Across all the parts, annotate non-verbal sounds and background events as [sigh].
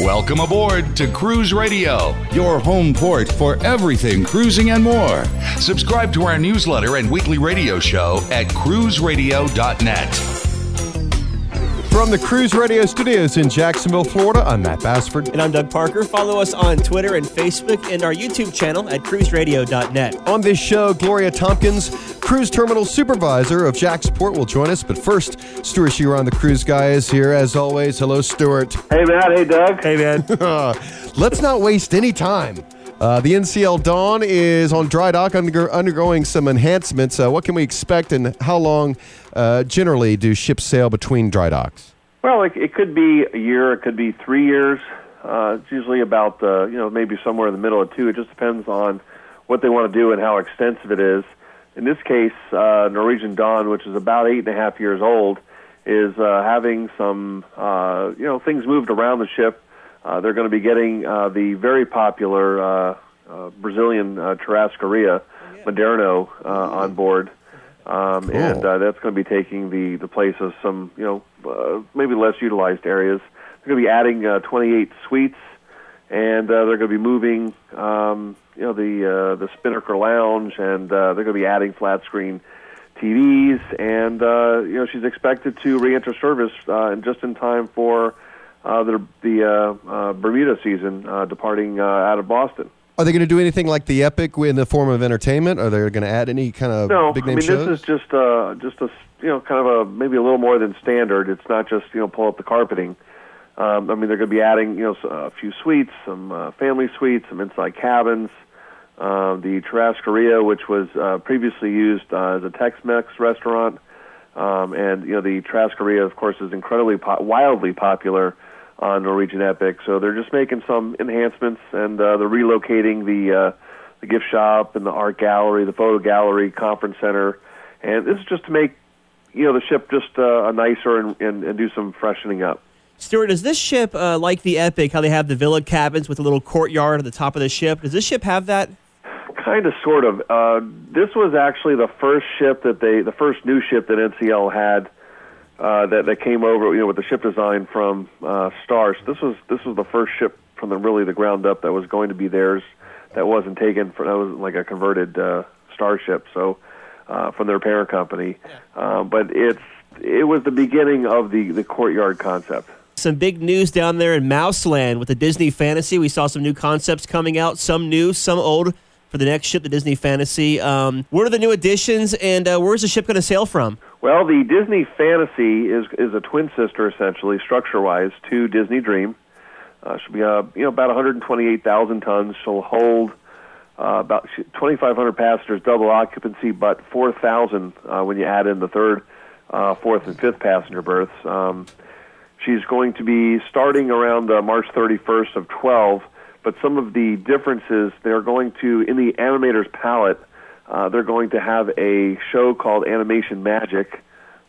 Welcome aboard to Cruise Radio, your home port for everything cruising and more. Subscribe to our newsletter and weekly radio show at cruiseradio.net. From the Cruise Radio Studios in Jacksonville, Florida, I'm Matt Bassford. And I'm Doug Parker. Follow us on Twitter and Facebook and our YouTube channel at cruiseradio.net. On this show, Gloria Tomkins, Cruise Terminal Supervisor of JAXPORT, will join us. But first, Stewart Chiron on the Cruise Guy is here as always. Hello, Stewart. Hey, Matt. Hey, Doug. Hey, man. [laughs] Let's not waste any time. Uh, the NCL Dawn is on dry dock, under, undergoing some enhancements. Uh, what can we expect, and how long uh, generally do ships sail between dry docks? Well, it, it could be a year, it could be three years. Uh, it's usually about uh, you know maybe somewhere in the middle of two. It just depends on what they want to do and how extensive it is. In this case, uh, Norwegian Dawn, which is about eight and a half years old, is having some you know things moved around the ship. Uh, they're going to be getting uh, the very popular uh, uh, Brazilian uh, Churrascaria Moderno uh, on board. Um, Cool. And uh, that's going to be taking the, the place of some, you know, uh, maybe less utilized areas. They're going to be adding uh, 28 suites, and uh, they're going to be moving, um, you know, the uh, the Spinnaker Lounge, and uh, they're going to be adding flat screen TVs. And uh, you know, she's expected to re-enter service uh, and just in time for uh, the the uh, uh, Bermuda season, uh, departing uh, out of Boston. Are they going to do anything like the Epic in the form of entertainment? Are they going to add any kind of No, big I mean shows? this is just uh just a you know kind of a maybe a little more than standard. It's not just you know pull up the carpeting. Um, I mean they're going to be adding you know a few suites, some uh, family suites, some inside cabins. Uh, the Churrascaria, which was uh, previously used uh, as a Tex-Mex restaurant, um, and you know the Churrascaria, of course, is incredibly po- wildly popular on Norwegian Epic. So they're just making some enhancements, and uh, they're relocating the uh, the gift shop and the art gallery, the photo gallery, conference center, and this is just to make you know the ship just uh, nicer and, and, and do some freshening up. Stewart, is this ship uh, like the Epic, how they have the villa cabins with a little courtyard at the top of the ship? Does this ship have that? Kind of, sort of. Uh, this was actually the first ship that they, the first new ship that NCL had uh, that that came over, you know, with the ship design from uh, Stars. This was this was the first ship from the really the ground up that was going to be theirs. That wasn't taken for that was like a converted uh, Starship. So uh, from their parent company, uh, but it's it was the beginning of the the courtyard concept. Some big news down there in Mouseland with the Disney Fantasy. We saw some new concepts coming out, some new, some old, for the next ship, the Disney Fantasy. Um, what are the new additions, and uh, where's the ship going to sail from? Well, the Disney Fantasy is is a twin sister essentially, structure wise, to Disney Dream. Uh, she'll be uh, you know about 128,000 tons. She'll hold uh, about 2,500 passengers, double occupancy, but 4,000 uh, when you add in the third, uh, fourth, and fifth passenger berths. Um, she's going to be starting around uh, March 31st of 12. But some of the differences, they're going to in the Animator's Palate. Uh, they're going to have a show called Animation Magic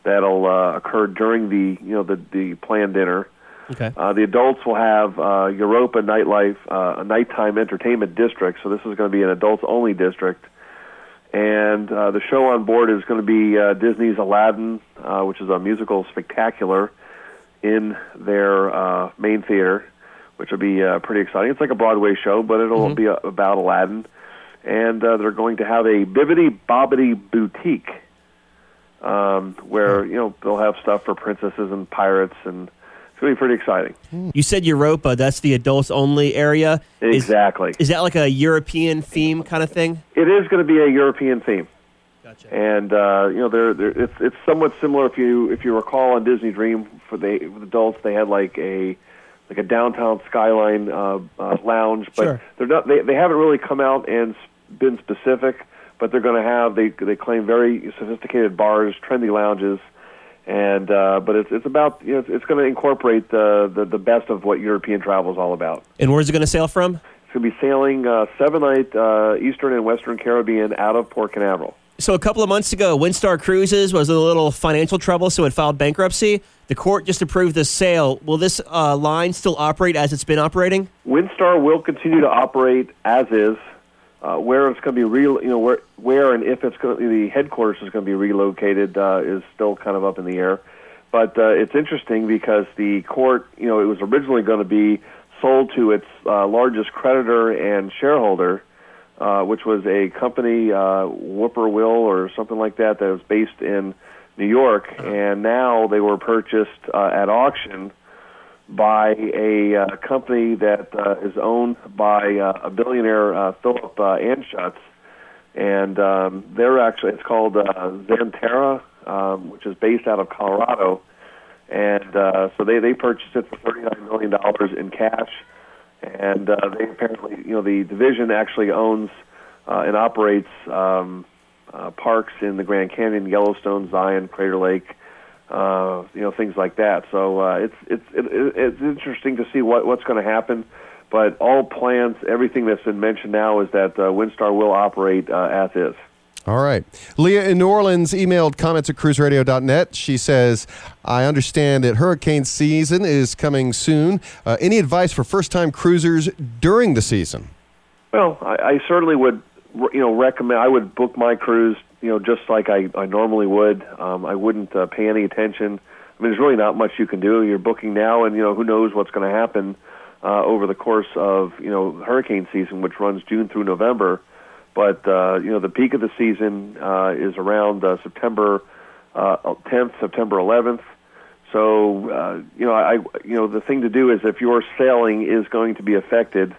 that'll uh, occur during the you know the the planned dinner. Okay. Uh, the adults will have uh, Europa Nightlife, uh, a nighttime entertainment district. So this is going to be an adults-only district. And uh, the show on board is going to be uh, Disney's Aladdin, uh, which is a musical spectacular in their uh, main theater, which will be uh, pretty exciting. It's like a Broadway show, but it'll be uh about Aladdin. And uh, they're going to have a Bibbidi Bobbidi Boutique, um, where you know they'll have stuff for princesses and pirates, and it's going to be pretty exciting. You said Europa, that's the adults only area. Is- Exactly. Is, that like a European theme kind of thing? It is going to be a European theme, Gotcha. and uh, you know, they're, they're, it's it's somewhat similar. If you if you recall on Disney Dream for the with adults, they had like a like a downtown skyline uh, uh, lounge, but Sure. they're not. They they haven't really come out and been specific, but they're going to have. They they claim very sophisticated bars, trendy lounges. And uh, but it's it's about you know it's, it's going to incorporate the, the the best of what European travel is all about. And where's it going to sail from? It's going to be sailing uh, seven night uh, Eastern and Western Caribbean out of Port Canaveral. So a couple of months ago, Windstar Cruises was in a little financial trouble, so it filed bankruptcy. The court just approved this sale. Will this uh, line still operate as it's been operating? Windstar will continue to operate as is. Uh, where it's going to be real, you know, where where and if it's going to, the headquarters is going to be relocated uh, is still kind of up in the air. But uh, it's interesting because the court, you know, it was originally going to be sold to its uh, largest creditor and shareholder, uh, which was a company, uh, Whippoorwill or something like that, that was based in New York, and now they were purchased uh, at auction by a uh, company that uh, is owned by uh, a billionaire, uh, Philip uh, Anschutz, and um, they're actually it's called uh, Xanterra, um, which is based out of Colorado, and uh, so they they purchased it for thirty nine million dollars in cash, and uh, they apparently you know the division actually owns uh, and operates um, uh, parks in the Grand Canyon, Yellowstone, Zion, Crater Lake uh, you know things like that. So uh, it's it's it, it's interesting to see what what's going to happen. But all plans, everything that's been mentioned now is that uh, Windstar will operate uh, as is. All right. Leah in New Orleans emailed comments at cruiseradio.net. She says, I understand that hurricane season is coming soon. Uh, any advice for first time cruisers during the season? Well, I, I certainly would, you know, recommend. I would book my cruise you know, just like I, I normally would. Um, I wouldn't uh, pay any attention. I mean, there's really not much you can do. You're booking now, and you know who knows what's going to happen uh, over the course of you know hurricane season, which runs June through November. But uh, you know the peak of the season uh, is around uh, September uh, 10th, September 11th. So uh, you know, I you know the thing to do is if your sailing is going to be affected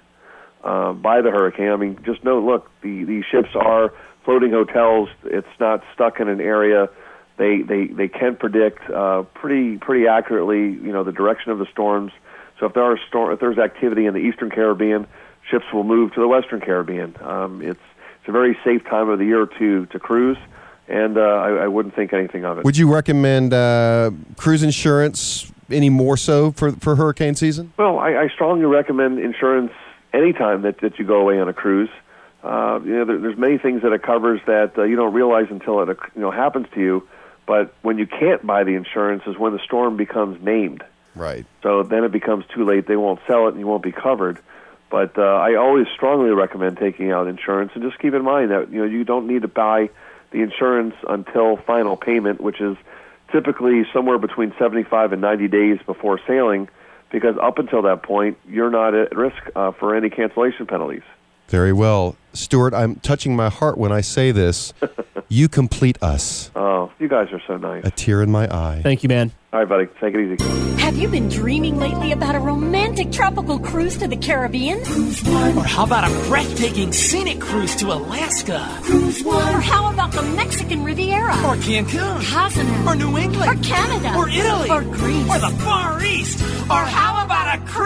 uh, by the hurricane, I mean, just know, look, the the ships are floating hotels. It's not stuck in an area. They they they can predict uh, pretty pretty accurately, you know, the direction of the storms. So if there are storm, if there's activity in the Eastern Caribbean, ships will move to the Western Caribbean. Um, it's it's a very safe time of the year to to cruise, and uh, I, I wouldn't think anything of it. Would you recommend uh, cruise insurance any more so for for hurricane season? Well, I, I strongly recommend insurance anytime that that you go away on a cruise uh, you know, there, there's many things that it covers that uh, you don't realize until it you know happens to you. But when you can't buy the insurance is when the storm becomes named. Right. So then it becomes too late. They won't sell it, and you won't be covered. But uh, I always strongly recommend taking out insurance, and just keep in mind that you know you don't need to buy the insurance until final payment, which is typically somewhere between 75 and 90 days before sailing, because up until that point, you're not at risk uh, for any cancellation penalties. Very well. Stewart, I'm touching my heart when I say this. [laughs] you complete us. Oh, you guys are so nice. A tear in my eye. Thank you, man. All right, buddy. Take it easy. Have you been dreaming lately about a romantic tropical cruise to the Caribbean? Or how about a breathtaking scenic cruise to Alaska? Or how about the Mexican Riviera? Or Cancun? Cozumel? Or New England? Or Canada? Or Italy? Or Greece? Or the Far East? Or how about a cruise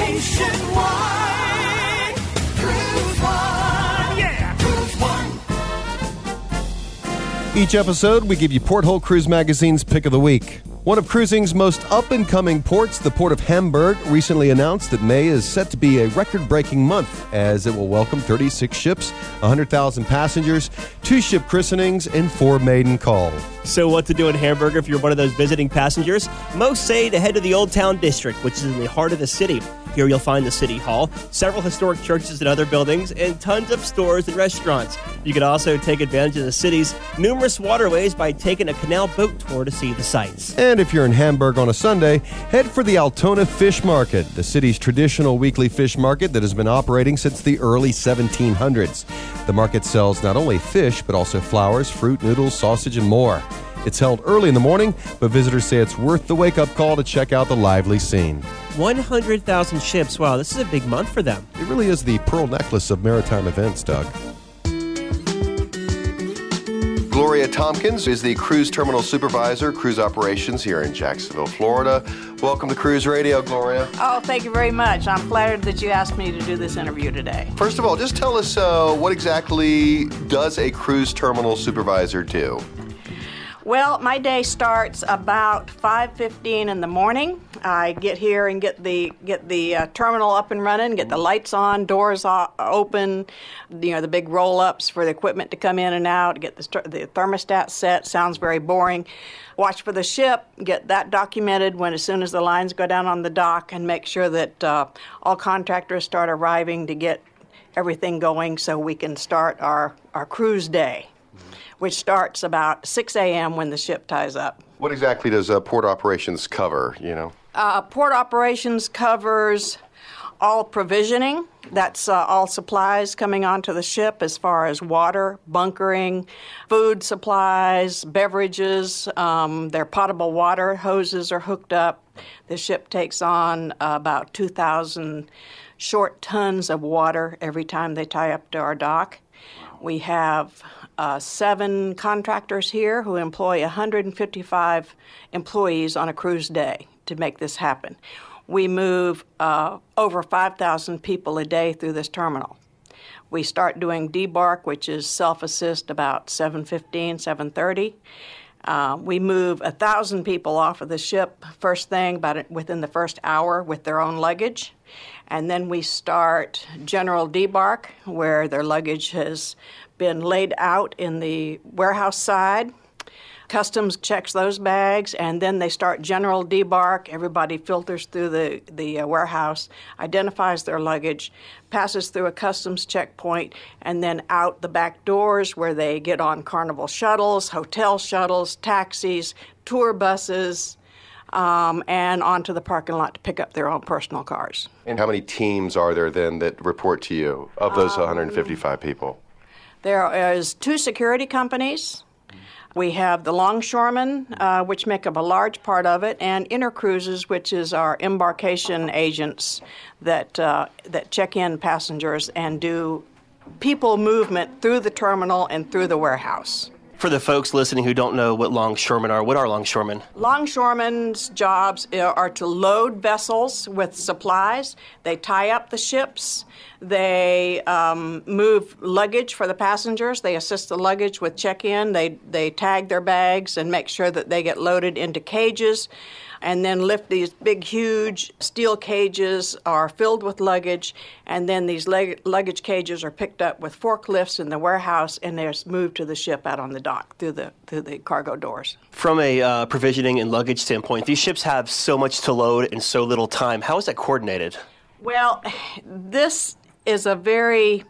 nationwide. Cruise One. Yeah. Cruise One. Each episode, we give you Porthole Cruise Magazine's Pick of the Week. One of cruising's most up and coming ports, the Port of Hamburg, recently announced that May is set to be a record breaking month as it will welcome 36 ships, 100,000 passengers, two ship christenings, and four maiden calls. So, what to do in Hamburg if you're one of those visiting passengers? Most say to head to the Old Town District, which is in the heart of the city. Here you'll find the City Hall, several historic churches and other buildings, and tons of stores and restaurants. You can also take advantage of the city's numerous waterways by taking a canal boat tour to see the sights. And if you're in Hamburg on a Sunday, head for the Altona Fish Market, the city's traditional weekly fish market that has been operating since the early 1700s. The market sells not only fish, but also flowers, fruit, noodles, sausage, and more. It's held early in the morning, but visitors say it's worth the wake up call to check out the lively scene. 100,000 ships. Wow, this is a big month for them. It really is the pearl necklace of maritime events, Doug. Gloria Tomkins is the cruise terminal supervisor, cruise operations here in Jacksonville, Florida. Welcome to Cruise Radio, Gloria. Oh, thank you very much. I'm flattered that you asked me to do this interview today. First of all, just tell us uh, what exactly does a cruise terminal supervisor do? Well, my day starts about 5:15 in the morning. I get here and get the get the uh, terminal up and running, get the lights on, doors open, you know, the big roll-ups for the equipment to come in and out, get the, the thermostat set. Sounds very boring. Watch for the ship, get that documented when as soon as the lines go down on the dock, and make sure that uh, all contractors start arriving to get everything going so we can start our, our cruise day, which starts about 6 a.m. when the ship ties up. What exactly does uh, port operations cover? You know. Uh, port operations covers all provisioning. That's uh, all supplies coming onto the ship as far as water, bunkering, food supplies, beverages. Um, their potable water hoses are hooked up. The ship takes on uh, about 2,000 short tons of water every time they tie up to our dock. We have uh, seven contractors here who employ 155 employees on a cruise day to make this happen. We move uh, over 5,000 people a day through this terminal. We start doing debark, which is self-assist, about 7:15, 7:30. Uh, we move a thousand people off of the ship first thing, about within the first hour, with their own luggage, and then we start general debark, where their luggage has been laid out in the warehouse side. Customs checks those bags, and then they start general debark. Everybody filters through the, the uh, warehouse, identifies their luggage, passes through a customs checkpoint, and then out the back doors where they get on carnival shuttles, hotel shuttles, taxis, tour buses, um, and onto the parking lot to pick up their own personal cars. And how many teams are there then that report to you of those 155 people? There is two security companies. We have the longshoremen, uh, which make up a large part of it, and intercruises, which is our embarkation agents that uh, that check in passengers and do people movement through the terminal and through the warehouse. For the folks listening who don't know what longshoremen are, what are longshoremen? Longshoremen's jobs are to load vessels with supplies. They tie up the ships. They um, move luggage for the passengers. They assist the luggage with check-in. They they tag their bags and make sure that they get loaded into cages, and then lift these big, huge steel cages are filled with luggage, and then these leg- luggage cages are picked up with forklifts in the warehouse, and they're moved to the ship out on the dock through the through the cargo doors. From a uh, provisioning and luggage standpoint, these ships have so much to load in so little time. How is that coordinated? Well, this is a very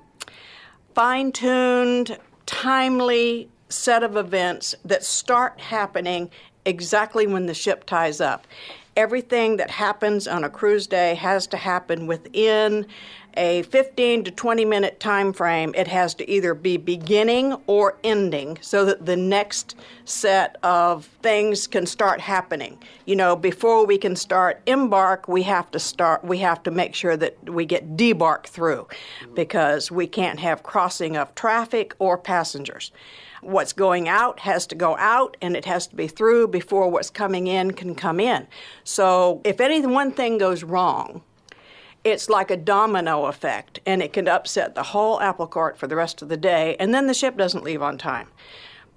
fine tuned, timely set of events that start happening exactly when the ship ties up. Everything that happens on a cruise day has to happen within a 15 to 20 minute time frame. It has to either be beginning or ending so that the next set of things can start happening. You know, before we can start embark, we have to start we have to make sure that we get debark through because we can't have crossing of traffic or passengers. What's going out has to go out and it has to be through before what's coming in can come in. So if any one thing goes wrong, it's like a domino effect and it can upset the whole apple cart for the rest of the day and then the ship doesn't leave on time.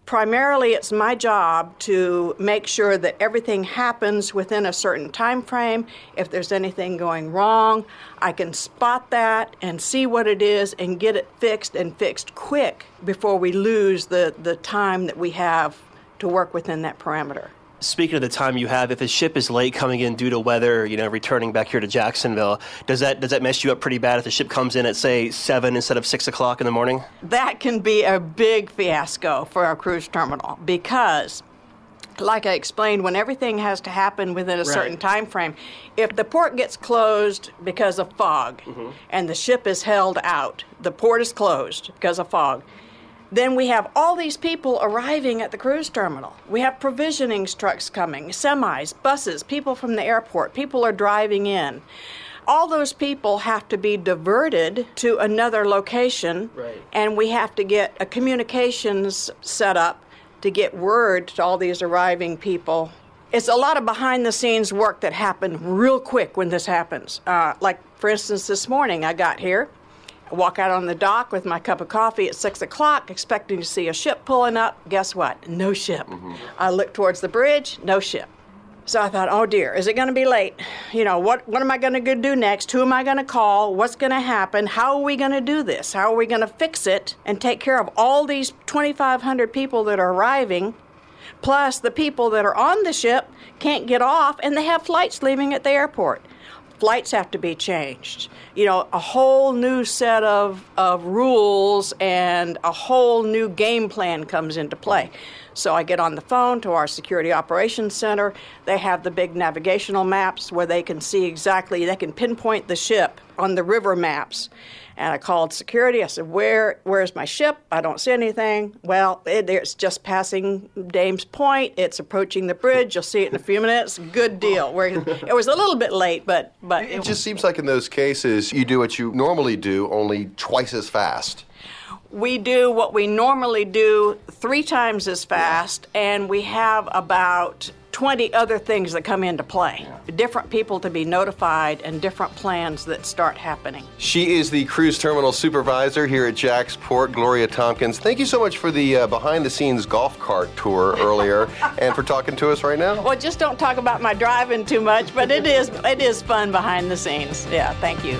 Primarily it's my job to make sure that everything happens within a certain time frame. If there's anything going wrong, I can spot that and see what it is and get it fixed and fixed quick before we lose the, the time that we have to work within that parameter speaking of the time you have, if a ship is late coming in due to weather, you know, returning back here to Jacksonville, does that does that mess you up pretty bad if the ship comes in at say seven instead of six o'clock in the morning? That can be a big fiasco for our cruise terminal because like I explained, when everything has to happen within a certain time frame, if the port gets closed because of fog mm-hmm. and the ship is held out, the port is closed because of fog. Then we have all these people arriving at the cruise terminal. We have provisioning trucks coming, semis, buses, people from the airport. People are driving in. All those people have to be diverted to another location, Right. and we have to get a communications set up to get word to all these arriving people. It's a lot of behind the scenes work that happened real quick when this happens. Uh, like, for instance, this morning I got here. I walk out on the dock with my cup of coffee at 6 o'clock, expecting to see a ship pulling up. Guess what? No ship. Mm-hmm. I look towards the bridge, no ship. So I thought, oh dear, is it going to be late? You know, what, what am I going to do next? Who am I going to call? What's going to happen? How are we going to do this? How are we going to fix it and take care of all these 2,500 people that are arriving? Plus, the people that are on the ship can't get off and they have flights leaving at the airport. Flights have to be changed. You know, a whole new set of, of rules and a whole new game plan comes into play. So I get on the phone to our security operations center. They have the big navigational maps where they can see exactly, they can pinpoint the ship on the river maps. And I called security. I said, "Where, where's my ship? I don't see anything." Well, it, it's just passing Dames Point. It's approaching the bridge. You'll see it in a few minutes. Good deal. Where it was a little bit late, but but It just seems like in those cases, you do what you normally do, only twice as fast. we do what we normally do three times as fast, and we have about 20 other things that come into play. Different people to be notified and different plans that start happening. She is the cruise terminal supervisor here at JAXPORT, Gloria Tomkins. Thank you so much for the uh, behind the scenes golf cart tour [laughs] earlier and for talking to us right now. Well, just don't talk about my driving too much, but it is it is fun behind the scenes. Yeah, thank you.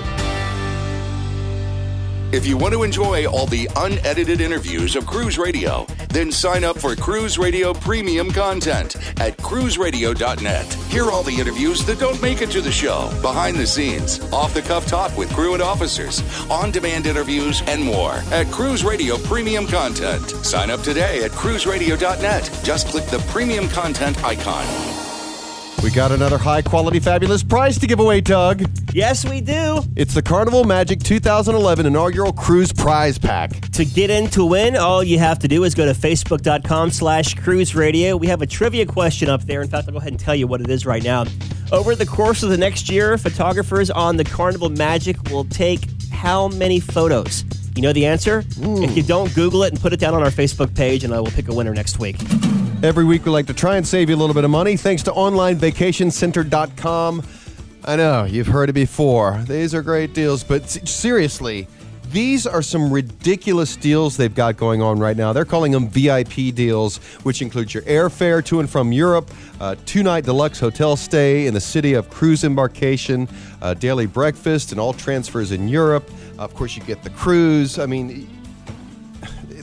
If you want to enjoy all the unedited interviews of Cruise Radio, then sign up for Cruise Radio premium content at cruiseradio.net. Hear all the interviews that don't make it to the show, behind the scenes, off the cuff talk with crew and officers, on demand interviews, and more at Cruise Radio premium content. Sign up today at cruiseradio.net. Just click the premium content icon. We got another high quality, fabulous prize to give away, Doug. Yes, we do. It's the Carnival Magic 2011 inaugural cruise prize pack. To get in to win, all you have to do is go to facebook.com slash cruise radio. We have a trivia question up there. In fact, I'll go ahead and tell you what it is right now. Over the course of the next year, photographers on the Carnival Magic will take how many photos? You know the answer? Hmm. If you don't, Google it and put it down on our Facebook page, and I will pick a winner next week. Every week, we like to try and save you a little bit of money thanks to OnlineVacationCenter.com. I know, you've heard it before. These are great deals, but seriously, these are some ridiculous deals they've got going on right now. They're calling them VIP deals, which includes your airfare to and from Europe, uh, two night deluxe hotel stay in the city of cruise embarkation, uh, daily breakfast, and all transfers in Europe. Of course, you get the cruise. I mean,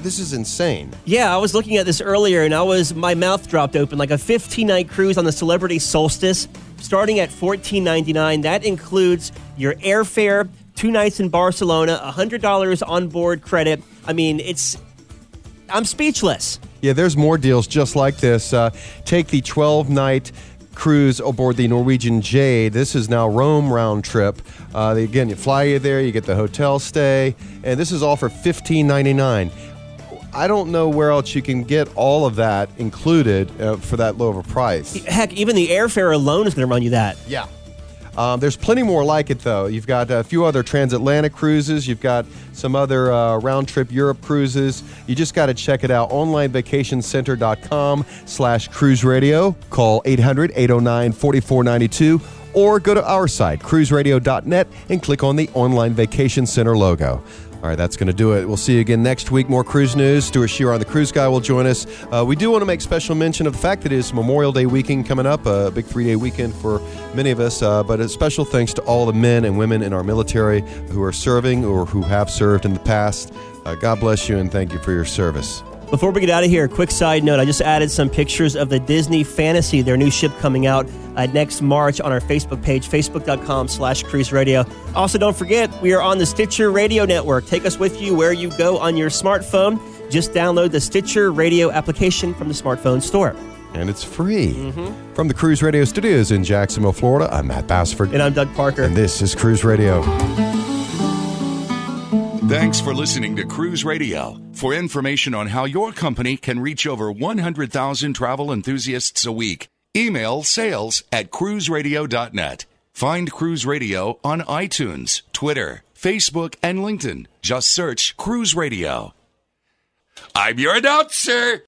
this is insane. Yeah, I was looking at this earlier and I was my mouth dropped open like a 15 night cruise on the Celebrity Solstice starting at $14.99. That includes your airfare, two nights in Barcelona, $100 on board credit. I mean, it's I'm speechless. Yeah, there's more deals just like this. Uh, take the 12 night cruise aboard the Norwegian Jade. This is now Rome round trip. Uh, again, you fly you there, you get the hotel stay, and this is all for $15.99. I don't know where else you can get all of that included uh, for that low of a price. Heck, even the airfare alone is going to run you that. Yeah. Um, there's plenty more like it, though. You've got a few other transatlantic cruises. You've got some other uh, round trip Europe cruises. You just got to check it out. OnlineVacationCenter.com slash cruise radio. Call 800 809 4492 or go to our site, cruiseradio.net, and click on the Online Vacation Center logo. All right, that's going to do it. We'll see you again next week. More cruise news. Stewart Chiron on the Cruise Guy will join us. Uh, we do want to make special mention of the fact that it is Memorial Day weekend coming up, a big three day weekend for many of us. Uh, but a special thanks to all the men and women in our military who are serving or who have served in the past. Uh, God bless you and thank you for your service. Before we get out of here, quick side note: I just added some pictures of the Disney Fantasy, their new ship coming out uh, next March on our Facebook page, facebook.com/slash Cruise Radio. Also, don't forget we are on the Stitcher Radio Network. Take us with you where you go on your smartphone. Just download the Stitcher Radio application from the smartphone store. And it's free. From the Cruise Radio studios in Jacksonville, Florida, I'm Matt Bassford. And I'm Doug Parker. And this is Cruise Radio. Thanks for listening to Cruise Radio. For information on how your company can reach over 100,000 travel enthusiasts a week, email sales at cruiseradio.net. Find Cruise Radio on iTunes, Twitter, Facebook, and LinkedIn. Just search Cruise Radio. I'm your announcer.